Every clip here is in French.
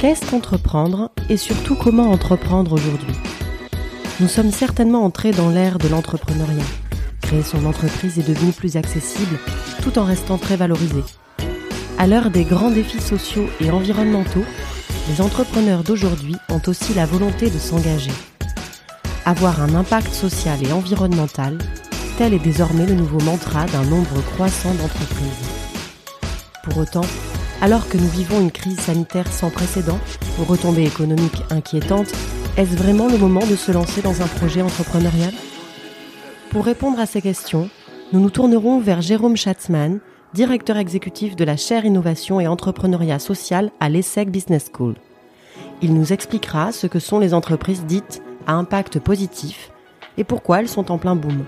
Qu'est-ce qu'entreprendre et surtout comment entreprendre aujourd'hui Nous sommes certainement entrés dans l'ère de l'entrepreneuriat. Créer son entreprise est devenu plus accessible tout en restant très valorisé. À l'heure des grands défis sociaux et environnementaux, les entrepreneurs d'aujourd'hui ont aussi la volonté de s'engager. Avoir un impact social et environnemental, tel est désormais le nouveau mantra d'un nombre croissant d'entreprises. Pour autant, alors que nous vivons une crise sanitaire sans précédent, aux retombées économiques inquiétantes, est-ce vraiment le moment de se lancer dans un projet entrepreneurial? Pour répondre à ces questions, nous nous tournerons vers Jérôme Schatzman, directeur exécutif de la chaire Innovation et Entrepreneuriat Social à l'ESSEC Business School. Il nous expliquera ce que sont les entreprises dites à impact positif et pourquoi elles sont en plein boom.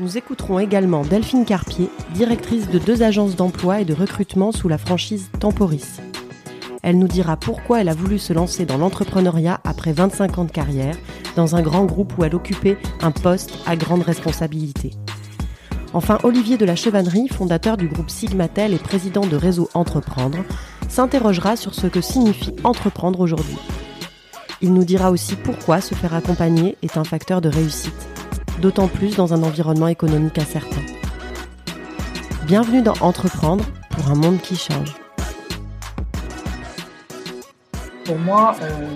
Nous écouterons également Delphine Carpier, directrice de deux agences d'emploi et de recrutement sous la franchise Temporis. Elle nous dira pourquoi elle a voulu se lancer dans l'entrepreneuriat après 25 ans de carrière dans un grand groupe où elle occupait un poste à grande responsabilité. Enfin, Olivier de la Chevannerie, fondateur du groupe Sigmatel et président de Réseau Entreprendre, s'interrogera sur ce que signifie entreprendre aujourd'hui. Il nous dira aussi pourquoi se faire accompagner est un facteur de réussite d'autant plus dans un environnement économique incertain. Bienvenue dans Entreprendre pour un monde qui change. Pour moi, euh,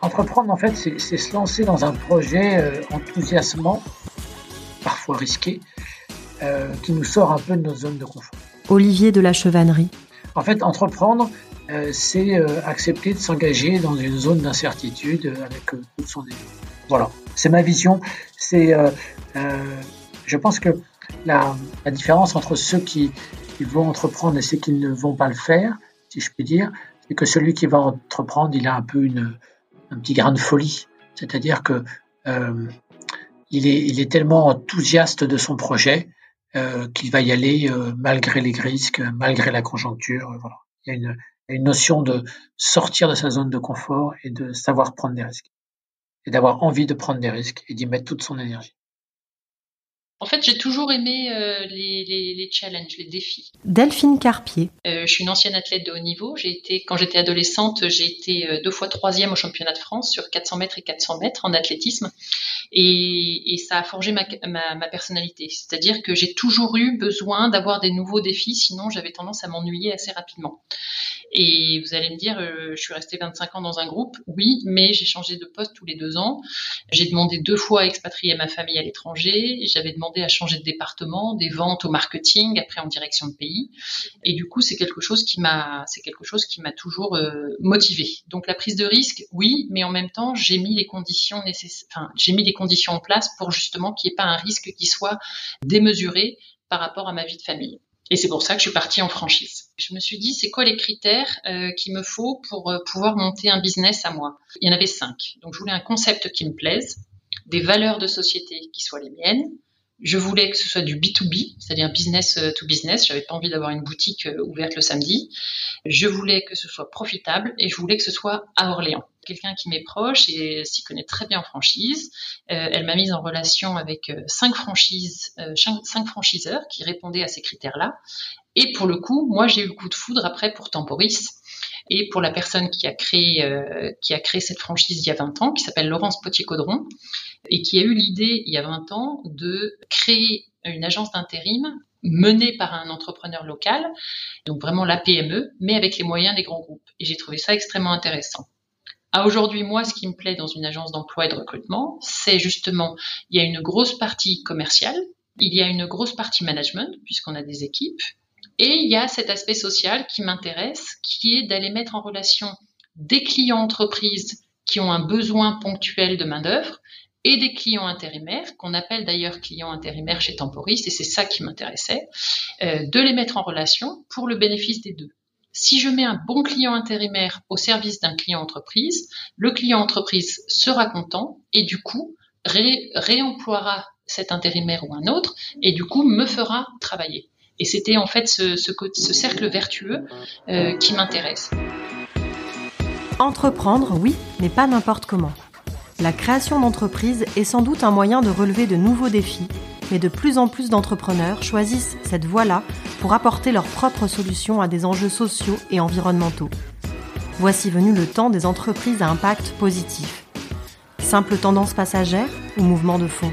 entreprendre, en fait, c'est se lancer dans un projet euh, enthousiasmant, parfois risqué, euh, qui nous sort un peu de nos zones de confort. Olivier de la Chevannerie. En fait, entreprendre, c'est accepter de s'engager dans une zone d'incertitude avec toute son Voilà, c'est ma vision. C'est, euh, euh, je pense que la, différence entre ceux qui, vont entreprendre et ceux qui ne vont pas le faire, si je puis dire, c'est que celui qui va entreprendre, il a un peu une, un petit grain de folie. C'est-à-dire que euh, est, tellement enthousiaste de son projet qu'il va y aller malgré les risques, malgré la conjoncture. Il y a une, une notion de sortir de sa zone de confort et de savoir prendre des risques et d'avoir envie de prendre des risques et d'y mettre toute son énergie. En fait, j'ai toujours aimé euh, les, les, les, challenges, les défis. Delphine Carpier. Euh, je suis une ancienne athlète de haut niveau. J'ai été, quand j'étais adolescente, j'ai été euh, deux fois troisième au championnat de France sur 400 mètres et 400 mètres en athlétisme, et, et ça a forgé ma, ma, ma personnalité. C'est-à-dire que j'ai toujours eu besoin d'avoir des nouveaux défis, sinon j'avais tendance à m'ennuyer assez rapidement. Et vous allez me dire, euh, je suis restée 25 ans dans un groupe, oui, mais j'ai changé de poste tous les deux ans. J'ai demandé deux fois à expatrier ma famille à l'étranger. J'avais demandé à changer de département, des ventes au marketing, après en direction de pays. Et du coup, c'est quelque chose qui m'a, c'est quelque chose qui m'a toujours euh, motivé. Donc la prise de risque, oui, mais en même temps, j'ai mis les conditions nécessaires, enfin, j'ai mis les conditions en place pour justement qu'il n'y ait pas un risque qui soit démesuré par rapport à ma vie de famille. Et c'est pour ça que je suis partie en franchise. Je me suis dit, c'est quoi les critères euh, qu'il me faut pour euh, pouvoir monter un business à moi? Il y en avait cinq. Donc je voulais un concept qui me plaise, des valeurs de société qui soient les miennes, je voulais que ce soit du B2B, c'est-à-dire business euh, to business. J'avais pas envie d'avoir une boutique euh, ouverte le samedi. Je voulais que ce soit profitable et je voulais que ce soit à Orléans. Quelqu'un qui m'est proche et s'y connaît très bien en franchise. Euh, elle m'a mise en relation avec cinq franchises, cinq franchiseurs qui répondaient à ces critères-là. Et pour le coup, moi, j'ai eu le coup de foudre après pour Temporis et pour la personne qui a créé qui a créé cette franchise il y a 20 ans, qui s'appelle Laurence Potier-Caudron, et qui a eu l'idée il y a 20 ans de créer une agence d'intérim menée par un entrepreneur local, donc vraiment la PME, mais avec les moyens des grands groupes. Et j'ai trouvé ça extrêmement intéressant. À aujourd'hui, moi, ce qui me plaît dans une agence d'emploi et de recrutement, c'est justement, il y a une grosse partie commerciale, il y a une grosse partie management, puisqu'on a des équipes, et il y a cet aspect social qui m'intéresse, qui est d'aller mettre en relation des clients entreprises qui ont un besoin ponctuel de main-d'œuvre et des clients intérimaires, qu'on appelle d'ailleurs clients intérimaires chez Temporis, et c'est ça qui m'intéressait, euh, de les mettre en relation pour le bénéfice des deux. Si je mets un bon client intérimaire au service d'un client entreprise, le client entreprise sera content et du coup réemploiera cet intérimaire ou un autre et du coup me fera travailler. Et c'était en fait ce, ce, cercle vertueux euh, qui m'intéresse. Entreprendre, oui, mais pas n'importe comment. La création d'entreprise est sans doute un moyen de relever de nouveaux défis, mais de plus en plus d'entrepreneurs choisissent cette voie-là pour apporter leurs propres solutions à des enjeux sociaux et environnementaux. voici venu le temps des entreprises à impact positif. Simple tendance passagère ou mouvement de fond?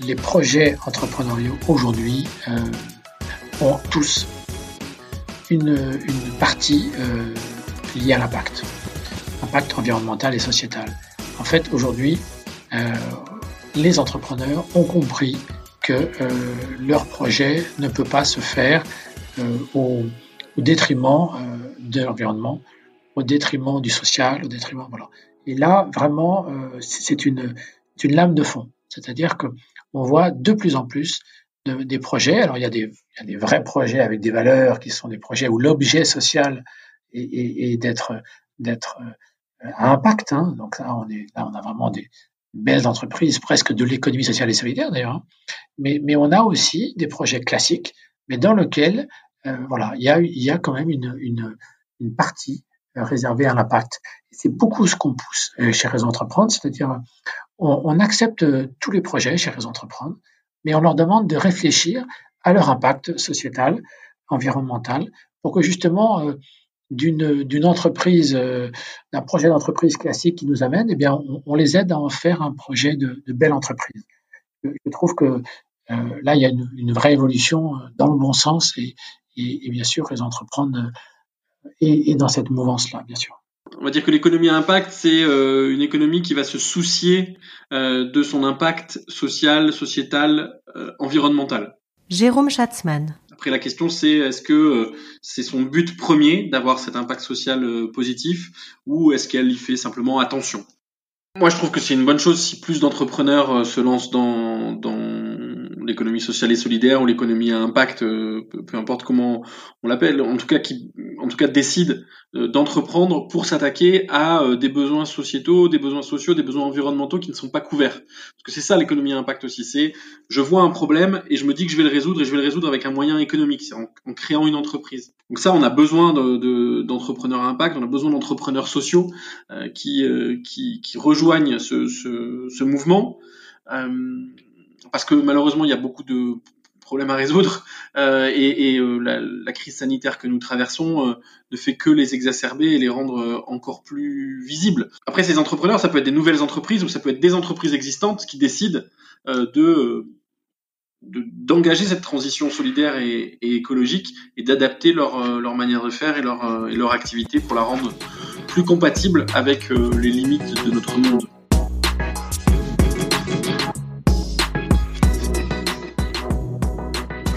Les projets entrepreneuriaux aujourd'hui euh, ont tous une, partie euh, liée à l'impact, impact environnemental et sociétal. En fait, aujourd'hui, euh, les entrepreneurs ont compris que leur projet ne peut pas se faire au, au, détriment de l'environnement, au détriment du social, au détriment voilà. Et là, vraiment, euh, c'est une, lame de fond. C'est-à-dire que on voit de plus en plus de, des projets. Alors, il y, a des, vrais projets avec des valeurs qui sont des projets où l'objet social est, d'être euh, à impact. Hein. Donc là on, est, là, on a vraiment des belles entreprises, presque de l'économie sociale et solidaire d'ailleurs. Hein. Mais, mais on a aussi des projets classiques, mais dans lesquels, euh, voilà, il y a, y a quand même une, une, une partie réservé à l'impact. C'est beaucoup ce qu'on pousse euh, chez Réseau Entreprendre, c'est-à-dire on, on, accepte tous les projets chez Réseau Entreprendre, mais on leur demande de réfléchir à leur impact sociétal, environnemental, pour que justement euh, d'une entreprise, euh, d'un projet d'entreprise classique qui nous amène, eh bien, on, on, les aide à en faire un projet de, de belle entreprise. Je, je trouve que euh, là, il y a une, une, vraie évolution dans le bon sens et, et, et bien sûr, Réseau Entreprendre et, dans cette mouvance-là, bien sûr. On va dire que l'économie à impact, c'est euh, une économie qui va se soucier euh, de son impact social, sociétal, euh, environnemental. Jérôme Schatzmann. Après, la question, c'est est-ce que c'est son but premier d'avoir cet impact social positif ou est-ce qu'elle y fait simplement attention? Moi, je trouve que c'est une bonne chose si plus d'entrepreneurs se lancent dans, dans l'économie sociale et solidaire ou l'économie à impact, euh, peu, importe comment on l'appelle, en tout cas qui, en tout cas décide euh, d'entreprendre pour s'attaquer à euh, des besoins sociétaux, des besoins sociaux, des besoins environnementaux qui ne sont pas couverts. Parce que c'est ça l'économie à impact aussi, c'est je vois un problème et je me dis que je vais le résoudre et je vais le résoudre avec un moyen économique, c'est en, créant une entreprise. Donc ça, on a besoin d'entrepreneurs de, à impact, on a besoin d'entrepreneurs sociaux qui, qui, qui rejoignent ce, ce, ce mouvement. Euh, parce que malheureusement il y a beaucoup de problèmes à résoudre euh, et, euh, la, crise sanitaire que nous traversons euh, ne fait que les exacerber et les rendre encore plus visibles. Après ces entrepreneurs, ça peut être des nouvelles entreprises ou ça peut être des entreprises existantes qui décident de d'engager cette transition solidaire et, écologique et d'adapter leur, manière de faire et leur activité pour la rendre plus compatible avec les limites de notre monde.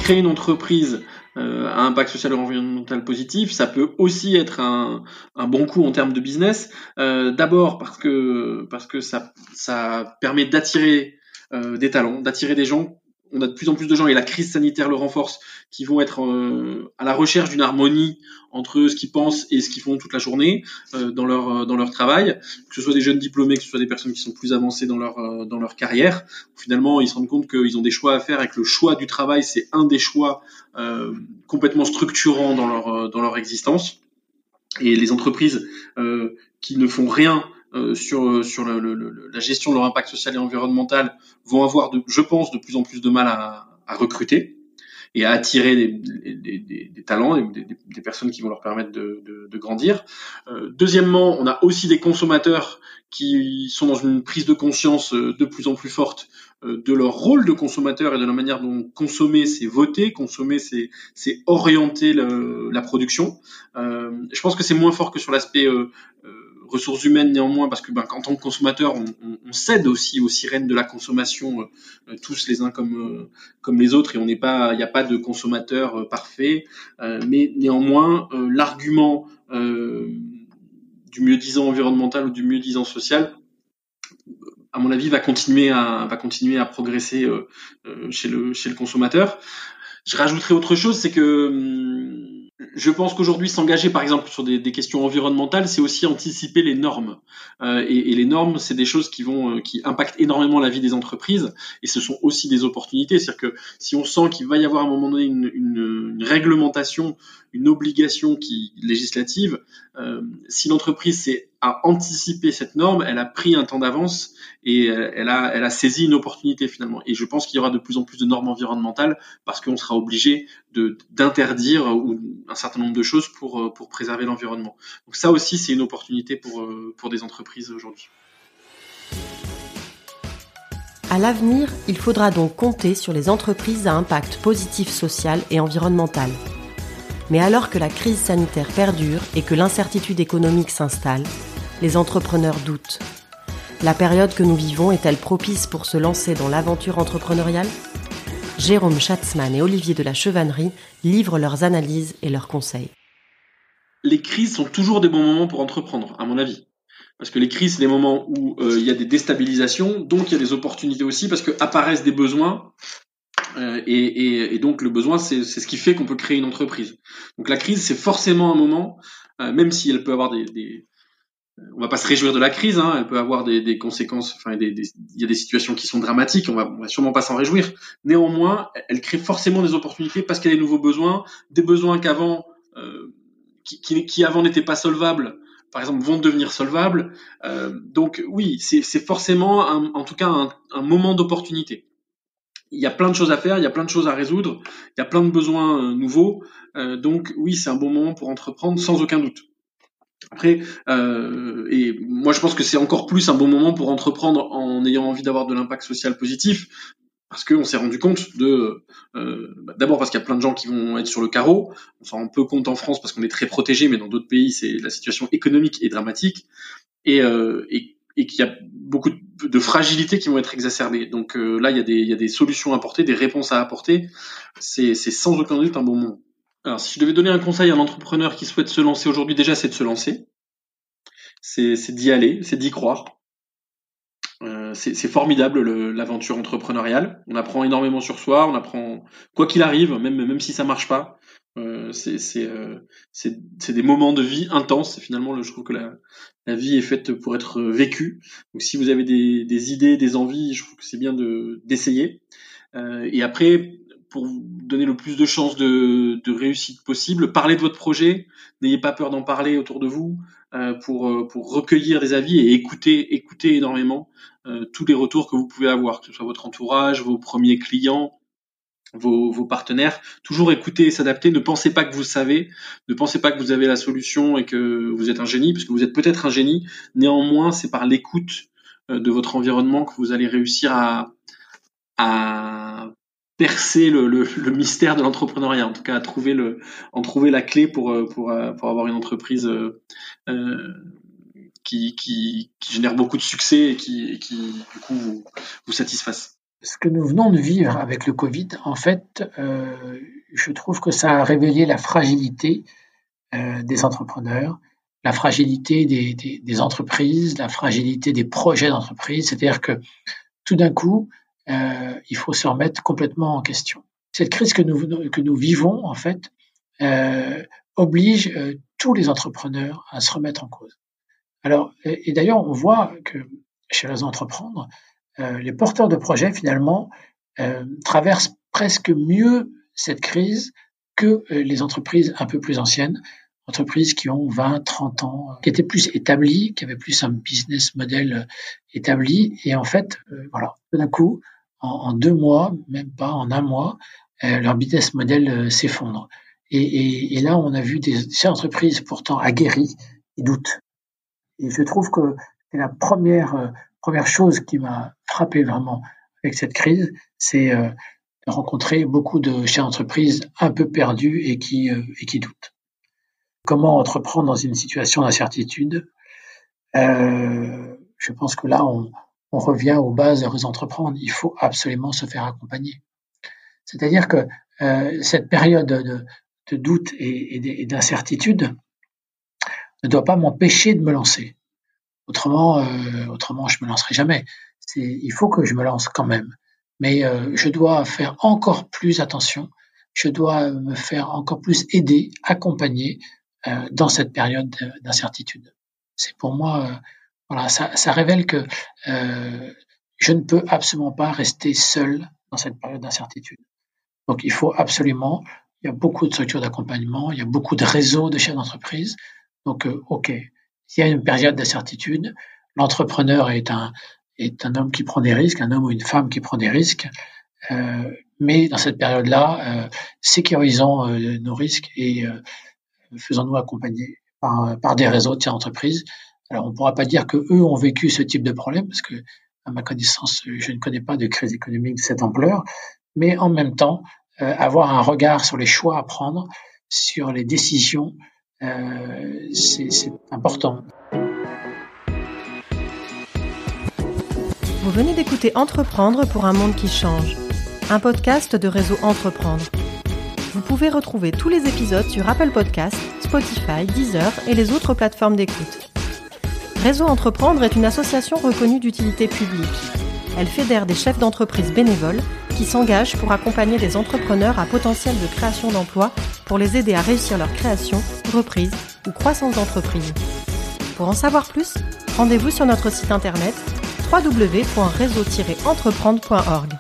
Créer une entreprise euh, à impact social et environnemental positif, ça peut aussi être un, bon coup en termes de business. Euh, D'abord parce que parce que ça ça permet d'attirer euh, des talents, d'attirer des gens on a de plus en plus de gens, et la crise sanitaire le renforce, qui vont être euh, à la recherche d'une harmonie entre ce qu'ils pensent et ce qu'ils font toute la journée euh, dans leur euh, dans leur travail, que ce soit des jeunes diplômés, que ce soit des personnes qui sont plus avancées dans leur dans leur carrière. Finalement, ils se rendent compte qu'ils ont des choix à faire et que le choix du travail, c'est un des choix complètement structurants dans leur dans leur existence. Et les entreprises qui ne font rien euh, sur euh, sur le, la gestion de leur impact social et environnemental vont avoir, de, je pense, de plus en plus de mal à, à recruter et à attirer des, des, des, des talents, des, personnes qui vont leur permettre de, de, de grandir. Euh, deuxièmement, on a aussi des consommateurs qui sont dans une prise de conscience de plus en plus forte de leur rôle de consommateur et de la manière dont consommer, c'est voter, consommer, c'est, c'est orienter le, la production. Euh, je pense que c'est moins fort que sur l'aspect euh, ressources humaines néanmoins, parce que ben, en tant que consommateur, on, on, cède aussi aux sirènes de la consommation, euh, tous les uns comme euh, comme les autres, et on n'est pas, il n'y a pas de consommateur euh, parfait. mais néanmoins, l'argument du mieux-disant environnemental ou du mieux-disant social, à mon avis, va continuer à va continuer à progresser chez le chez le consommateur. Je rajouterai autre chose, c'est que hum, je pense qu'aujourd'hui, s'engager par exemple sur des, des questions environnementales, c'est aussi anticiper les normes. Euh, et, et, les normes, c'est des choses qui vont, euh, qui impactent énormément la vie des entreprises, et ce sont aussi des opportunités. C'est-à-dire que si on sent qu'il va y avoir à un moment donné une, une, une réglementation, une obligation qui législative, euh, si l'entreprise sait a anticipé cette norme, elle a pris un temps d'avance et elle a, elle a saisi une opportunité finalement. Et je pense qu'il y aura de plus en plus de normes environnementales parce qu'on sera obligé d'interdire ou un certain nombre de choses pour pour préserver l'environnement. Donc ça aussi, c'est une opportunité pour pour des entreprises aujourd'hui. À l'avenir, il faudra donc compter sur les entreprises à impact positif social et environnemental. Mais alors que la crise sanitaire perdure et que l'incertitude économique s'installe, les entrepreneurs doutent. La période que nous vivons est-elle propice pour se lancer dans l'aventure entrepreneuriale? Jérôme Schatzmann et Olivier de la Chevannerie livrent leurs analyses et leurs conseils. Les crises sont toujours des bons moments pour entreprendre, à mon avis. Parce que les crises, c'est des moments où euh, il y a des déstabilisations, donc il y a des opportunités aussi, parce que apparaissent des besoins, euh, et, donc le besoin, c'est ce qui fait qu'on peut créer une entreprise. Donc la crise, c'est forcément un moment, euh, même si elle peut avoir des, des on va pas se réjouir de la crise, hein, elle peut avoir des, conséquences, enfin il y a des situations qui sont dramatiques, on va, va sûrement pas s'en réjouir. Néanmoins, elle crée forcément des opportunités parce qu'elle a des nouveaux besoins, des besoins qu'avant, euh, qui, avant n'étaient pas solvables, par exemple, vont devenir solvables. Euh, donc oui, c'est forcément, en tout cas, un moment d'opportunité. Il y a plein de choses à faire, il y a plein de choses à résoudre, il y a plein de besoins euh, nouveaux. Euh, donc oui, c'est un bon moment pour entreprendre, sans aucun doute. Après, euh, et moi je pense que c'est encore plus un bon moment pour entreprendre en ayant envie d'avoir de l'impact social positif, parce qu'on s'est rendu compte de, bah, d'abord parce qu'il y a plein de gens qui vont être sur le carreau, on s'en rend peu compte en France parce qu'on est très protégé, mais dans d'autres pays, c'est la situation économique est dramatique, et, et qu'il y a beaucoup de, fragilités qui vont être exacerbées. Donc euh, là, il y, a des, solutions à apporter, des réponses à apporter. C'est, sans aucun doute un bon moment. Alors, si je devais donner un conseil à un entrepreneur qui souhaite se lancer aujourd'hui, déjà, c'est de se lancer. C'est d'y aller, c'est d'y croire. Euh, c'est formidable l'aventure entrepreneuriale. On apprend énormément sur soi, on apprend quoi qu'il arrive, même même si ça marche pas. Euh, euh, c'est des moments de vie intenses. finalement, je trouve que la, la vie est faite pour être vécue. Donc, si vous avez des, des idées, des envies, je trouve que c'est bien de d'essayer. Euh, et après, pour vous donner le plus de chances de, de réussite possible, parlez de votre projet. N'ayez pas peur d'en parler autour de vous. Euh, pour, euh, pour recueillir des avis et écouter, écouter énormément euh, tous les retours que vous pouvez avoir, que ce soit votre entourage, vos premiers clients, vos, vos, partenaires. Toujours écouter et s'adapter. Ne pensez pas que vous savez. Ne pensez pas que vous avez la solution et que vous êtes un génie, parce que vous êtes peut-être un génie. Néanmoins, c'est par l'écoute de votre environnement que vous allez réussir à, à percer le, le, le mystère de l'entrepreneuriat, en tout cas à trouver le, en trouver la clé pour, euh, pour, euh, pour avoir une entreprise euh, euh, qui, qui, qui, génère beaucoup de succès et qui, qui du coup vous, vous satisfasse. Ce que nous venons de vivre avec le Covid, en fait, euh, je trouve que ça a révélé la fragilité euh, des entrepreneurs, la fragilité des, entreprises, la fragilité des projets d'entreprise. C'est-à-dire que tout d'un coup, euh, il faut se remettre complètement en question. Cette crise que nous, que nous vivons, en fait, oblige tous les entrepreneurs à se remettre en cause. Alors, et, d'ailleurs, on voit que chez les entreprendre, euh, les porteurs de projets, finalement, euh, traversent presque mieux cette crise que les entreprises un peu plus anciennes, entreprises qui ont 20, 30 ans, qui étaient plus établies, qui avaient plus un business model établi. Et en fait, voilà, d'un coup, en, deux mois, même pas en un mois, euh, leur business model euh, s'effondre. Et, et, et, là, on a vu des, ces entreprises pourtant aguerries et doutent. Et je trouve que c'est la première euh, première chose qui m'a frappé vraiment avec cette crise, c'est de rencontrer beaucoup de chefs d'entreprise un peu perdus et qui qui doutent. Comment entreprendre dans une situation d'incertitude? Je pense que là, on, revient aux bases de entreprendre. Il faut absolument se faire accompagner. C'est-à-dire que euh, cette période de, doute et, d'incertitude ne doit pas m'empêcher de me lancer. Autrement, euh, autrement, je me lancerai jamais. Il faut que je me lance quand même, mais euh, je dois faire encore plus attention. Je dois me faire encore plus aider, accompagner euh, dans cette période d'incertitude. C'est pour moi voilà, ça, révèle que euh, je ne peux absolument pas rester seul dans cette période d'incertitude. Donc il faut absolument, il y a beaucoup de structures d'accompagnement, il y a beaucoup de réseaux de chefs d'entreprise. Donc euh, ok, s'il y a une période d'incertitude, l'entrepreneur est un, homme qui prend des risques, un homme ou une femme qui prend des risques. Euh, mais dans cette période-là, euh, sécurisons euh, nos risques et euh, faisons-nous accompagner par, par des réseaux de ces entreprises. Alors, on ne pourra pas dire que eux ont vécu ce type de problème, parce que, à ma connaissance, je ne connais pas de crise économique de cette ampleur, mais en même temps, avoir un regard sur les choix à prendre, sur les décisions, c'est important. Vous venez d'écouter Entreprendre pour un monde qui change, un podcast de réseau Entreprendre. Vous pouvez retrouver tous les épisodes sur Apple Podcasts, Spotify, Deezer et les autres plateformes d'écoute. Réseau Entreprendre est une association reconnue d'utilité publique. Elle fédère des chefs d'entreprise bénévoles qui s'engagent pour accompagner des entrepreneurs à potentiel de création d'emplois pour les aider à réussir leur création, reprise ou croissance d'entreprise. Pour en savoir plus, rendez-vous sur notre site internet www.réseau-entreprendre.org.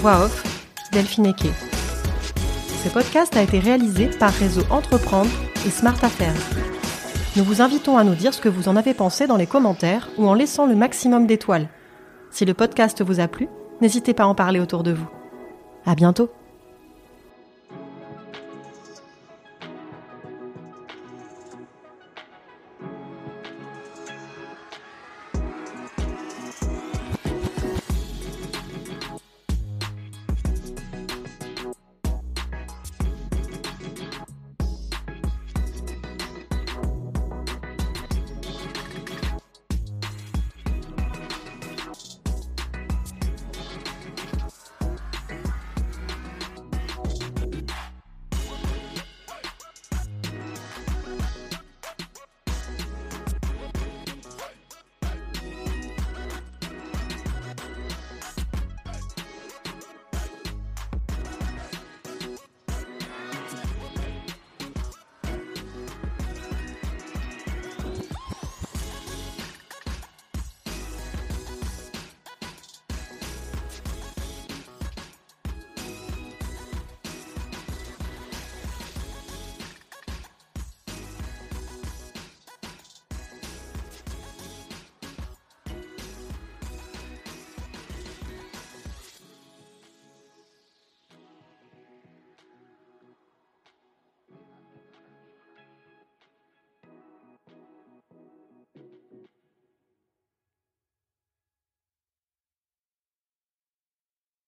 Voix off, Delphine Eke. Ce podcast a été réalisé par Réseau Entreprendre et Smart Affairs. Nous vous invitons à nous dire ce que vous en avez pensé dans les commentaires ou en laissant le maximum d'étoiles. Si le podcast vous a plu, n'hésitez pas à en parler autour de vous. À bientôt!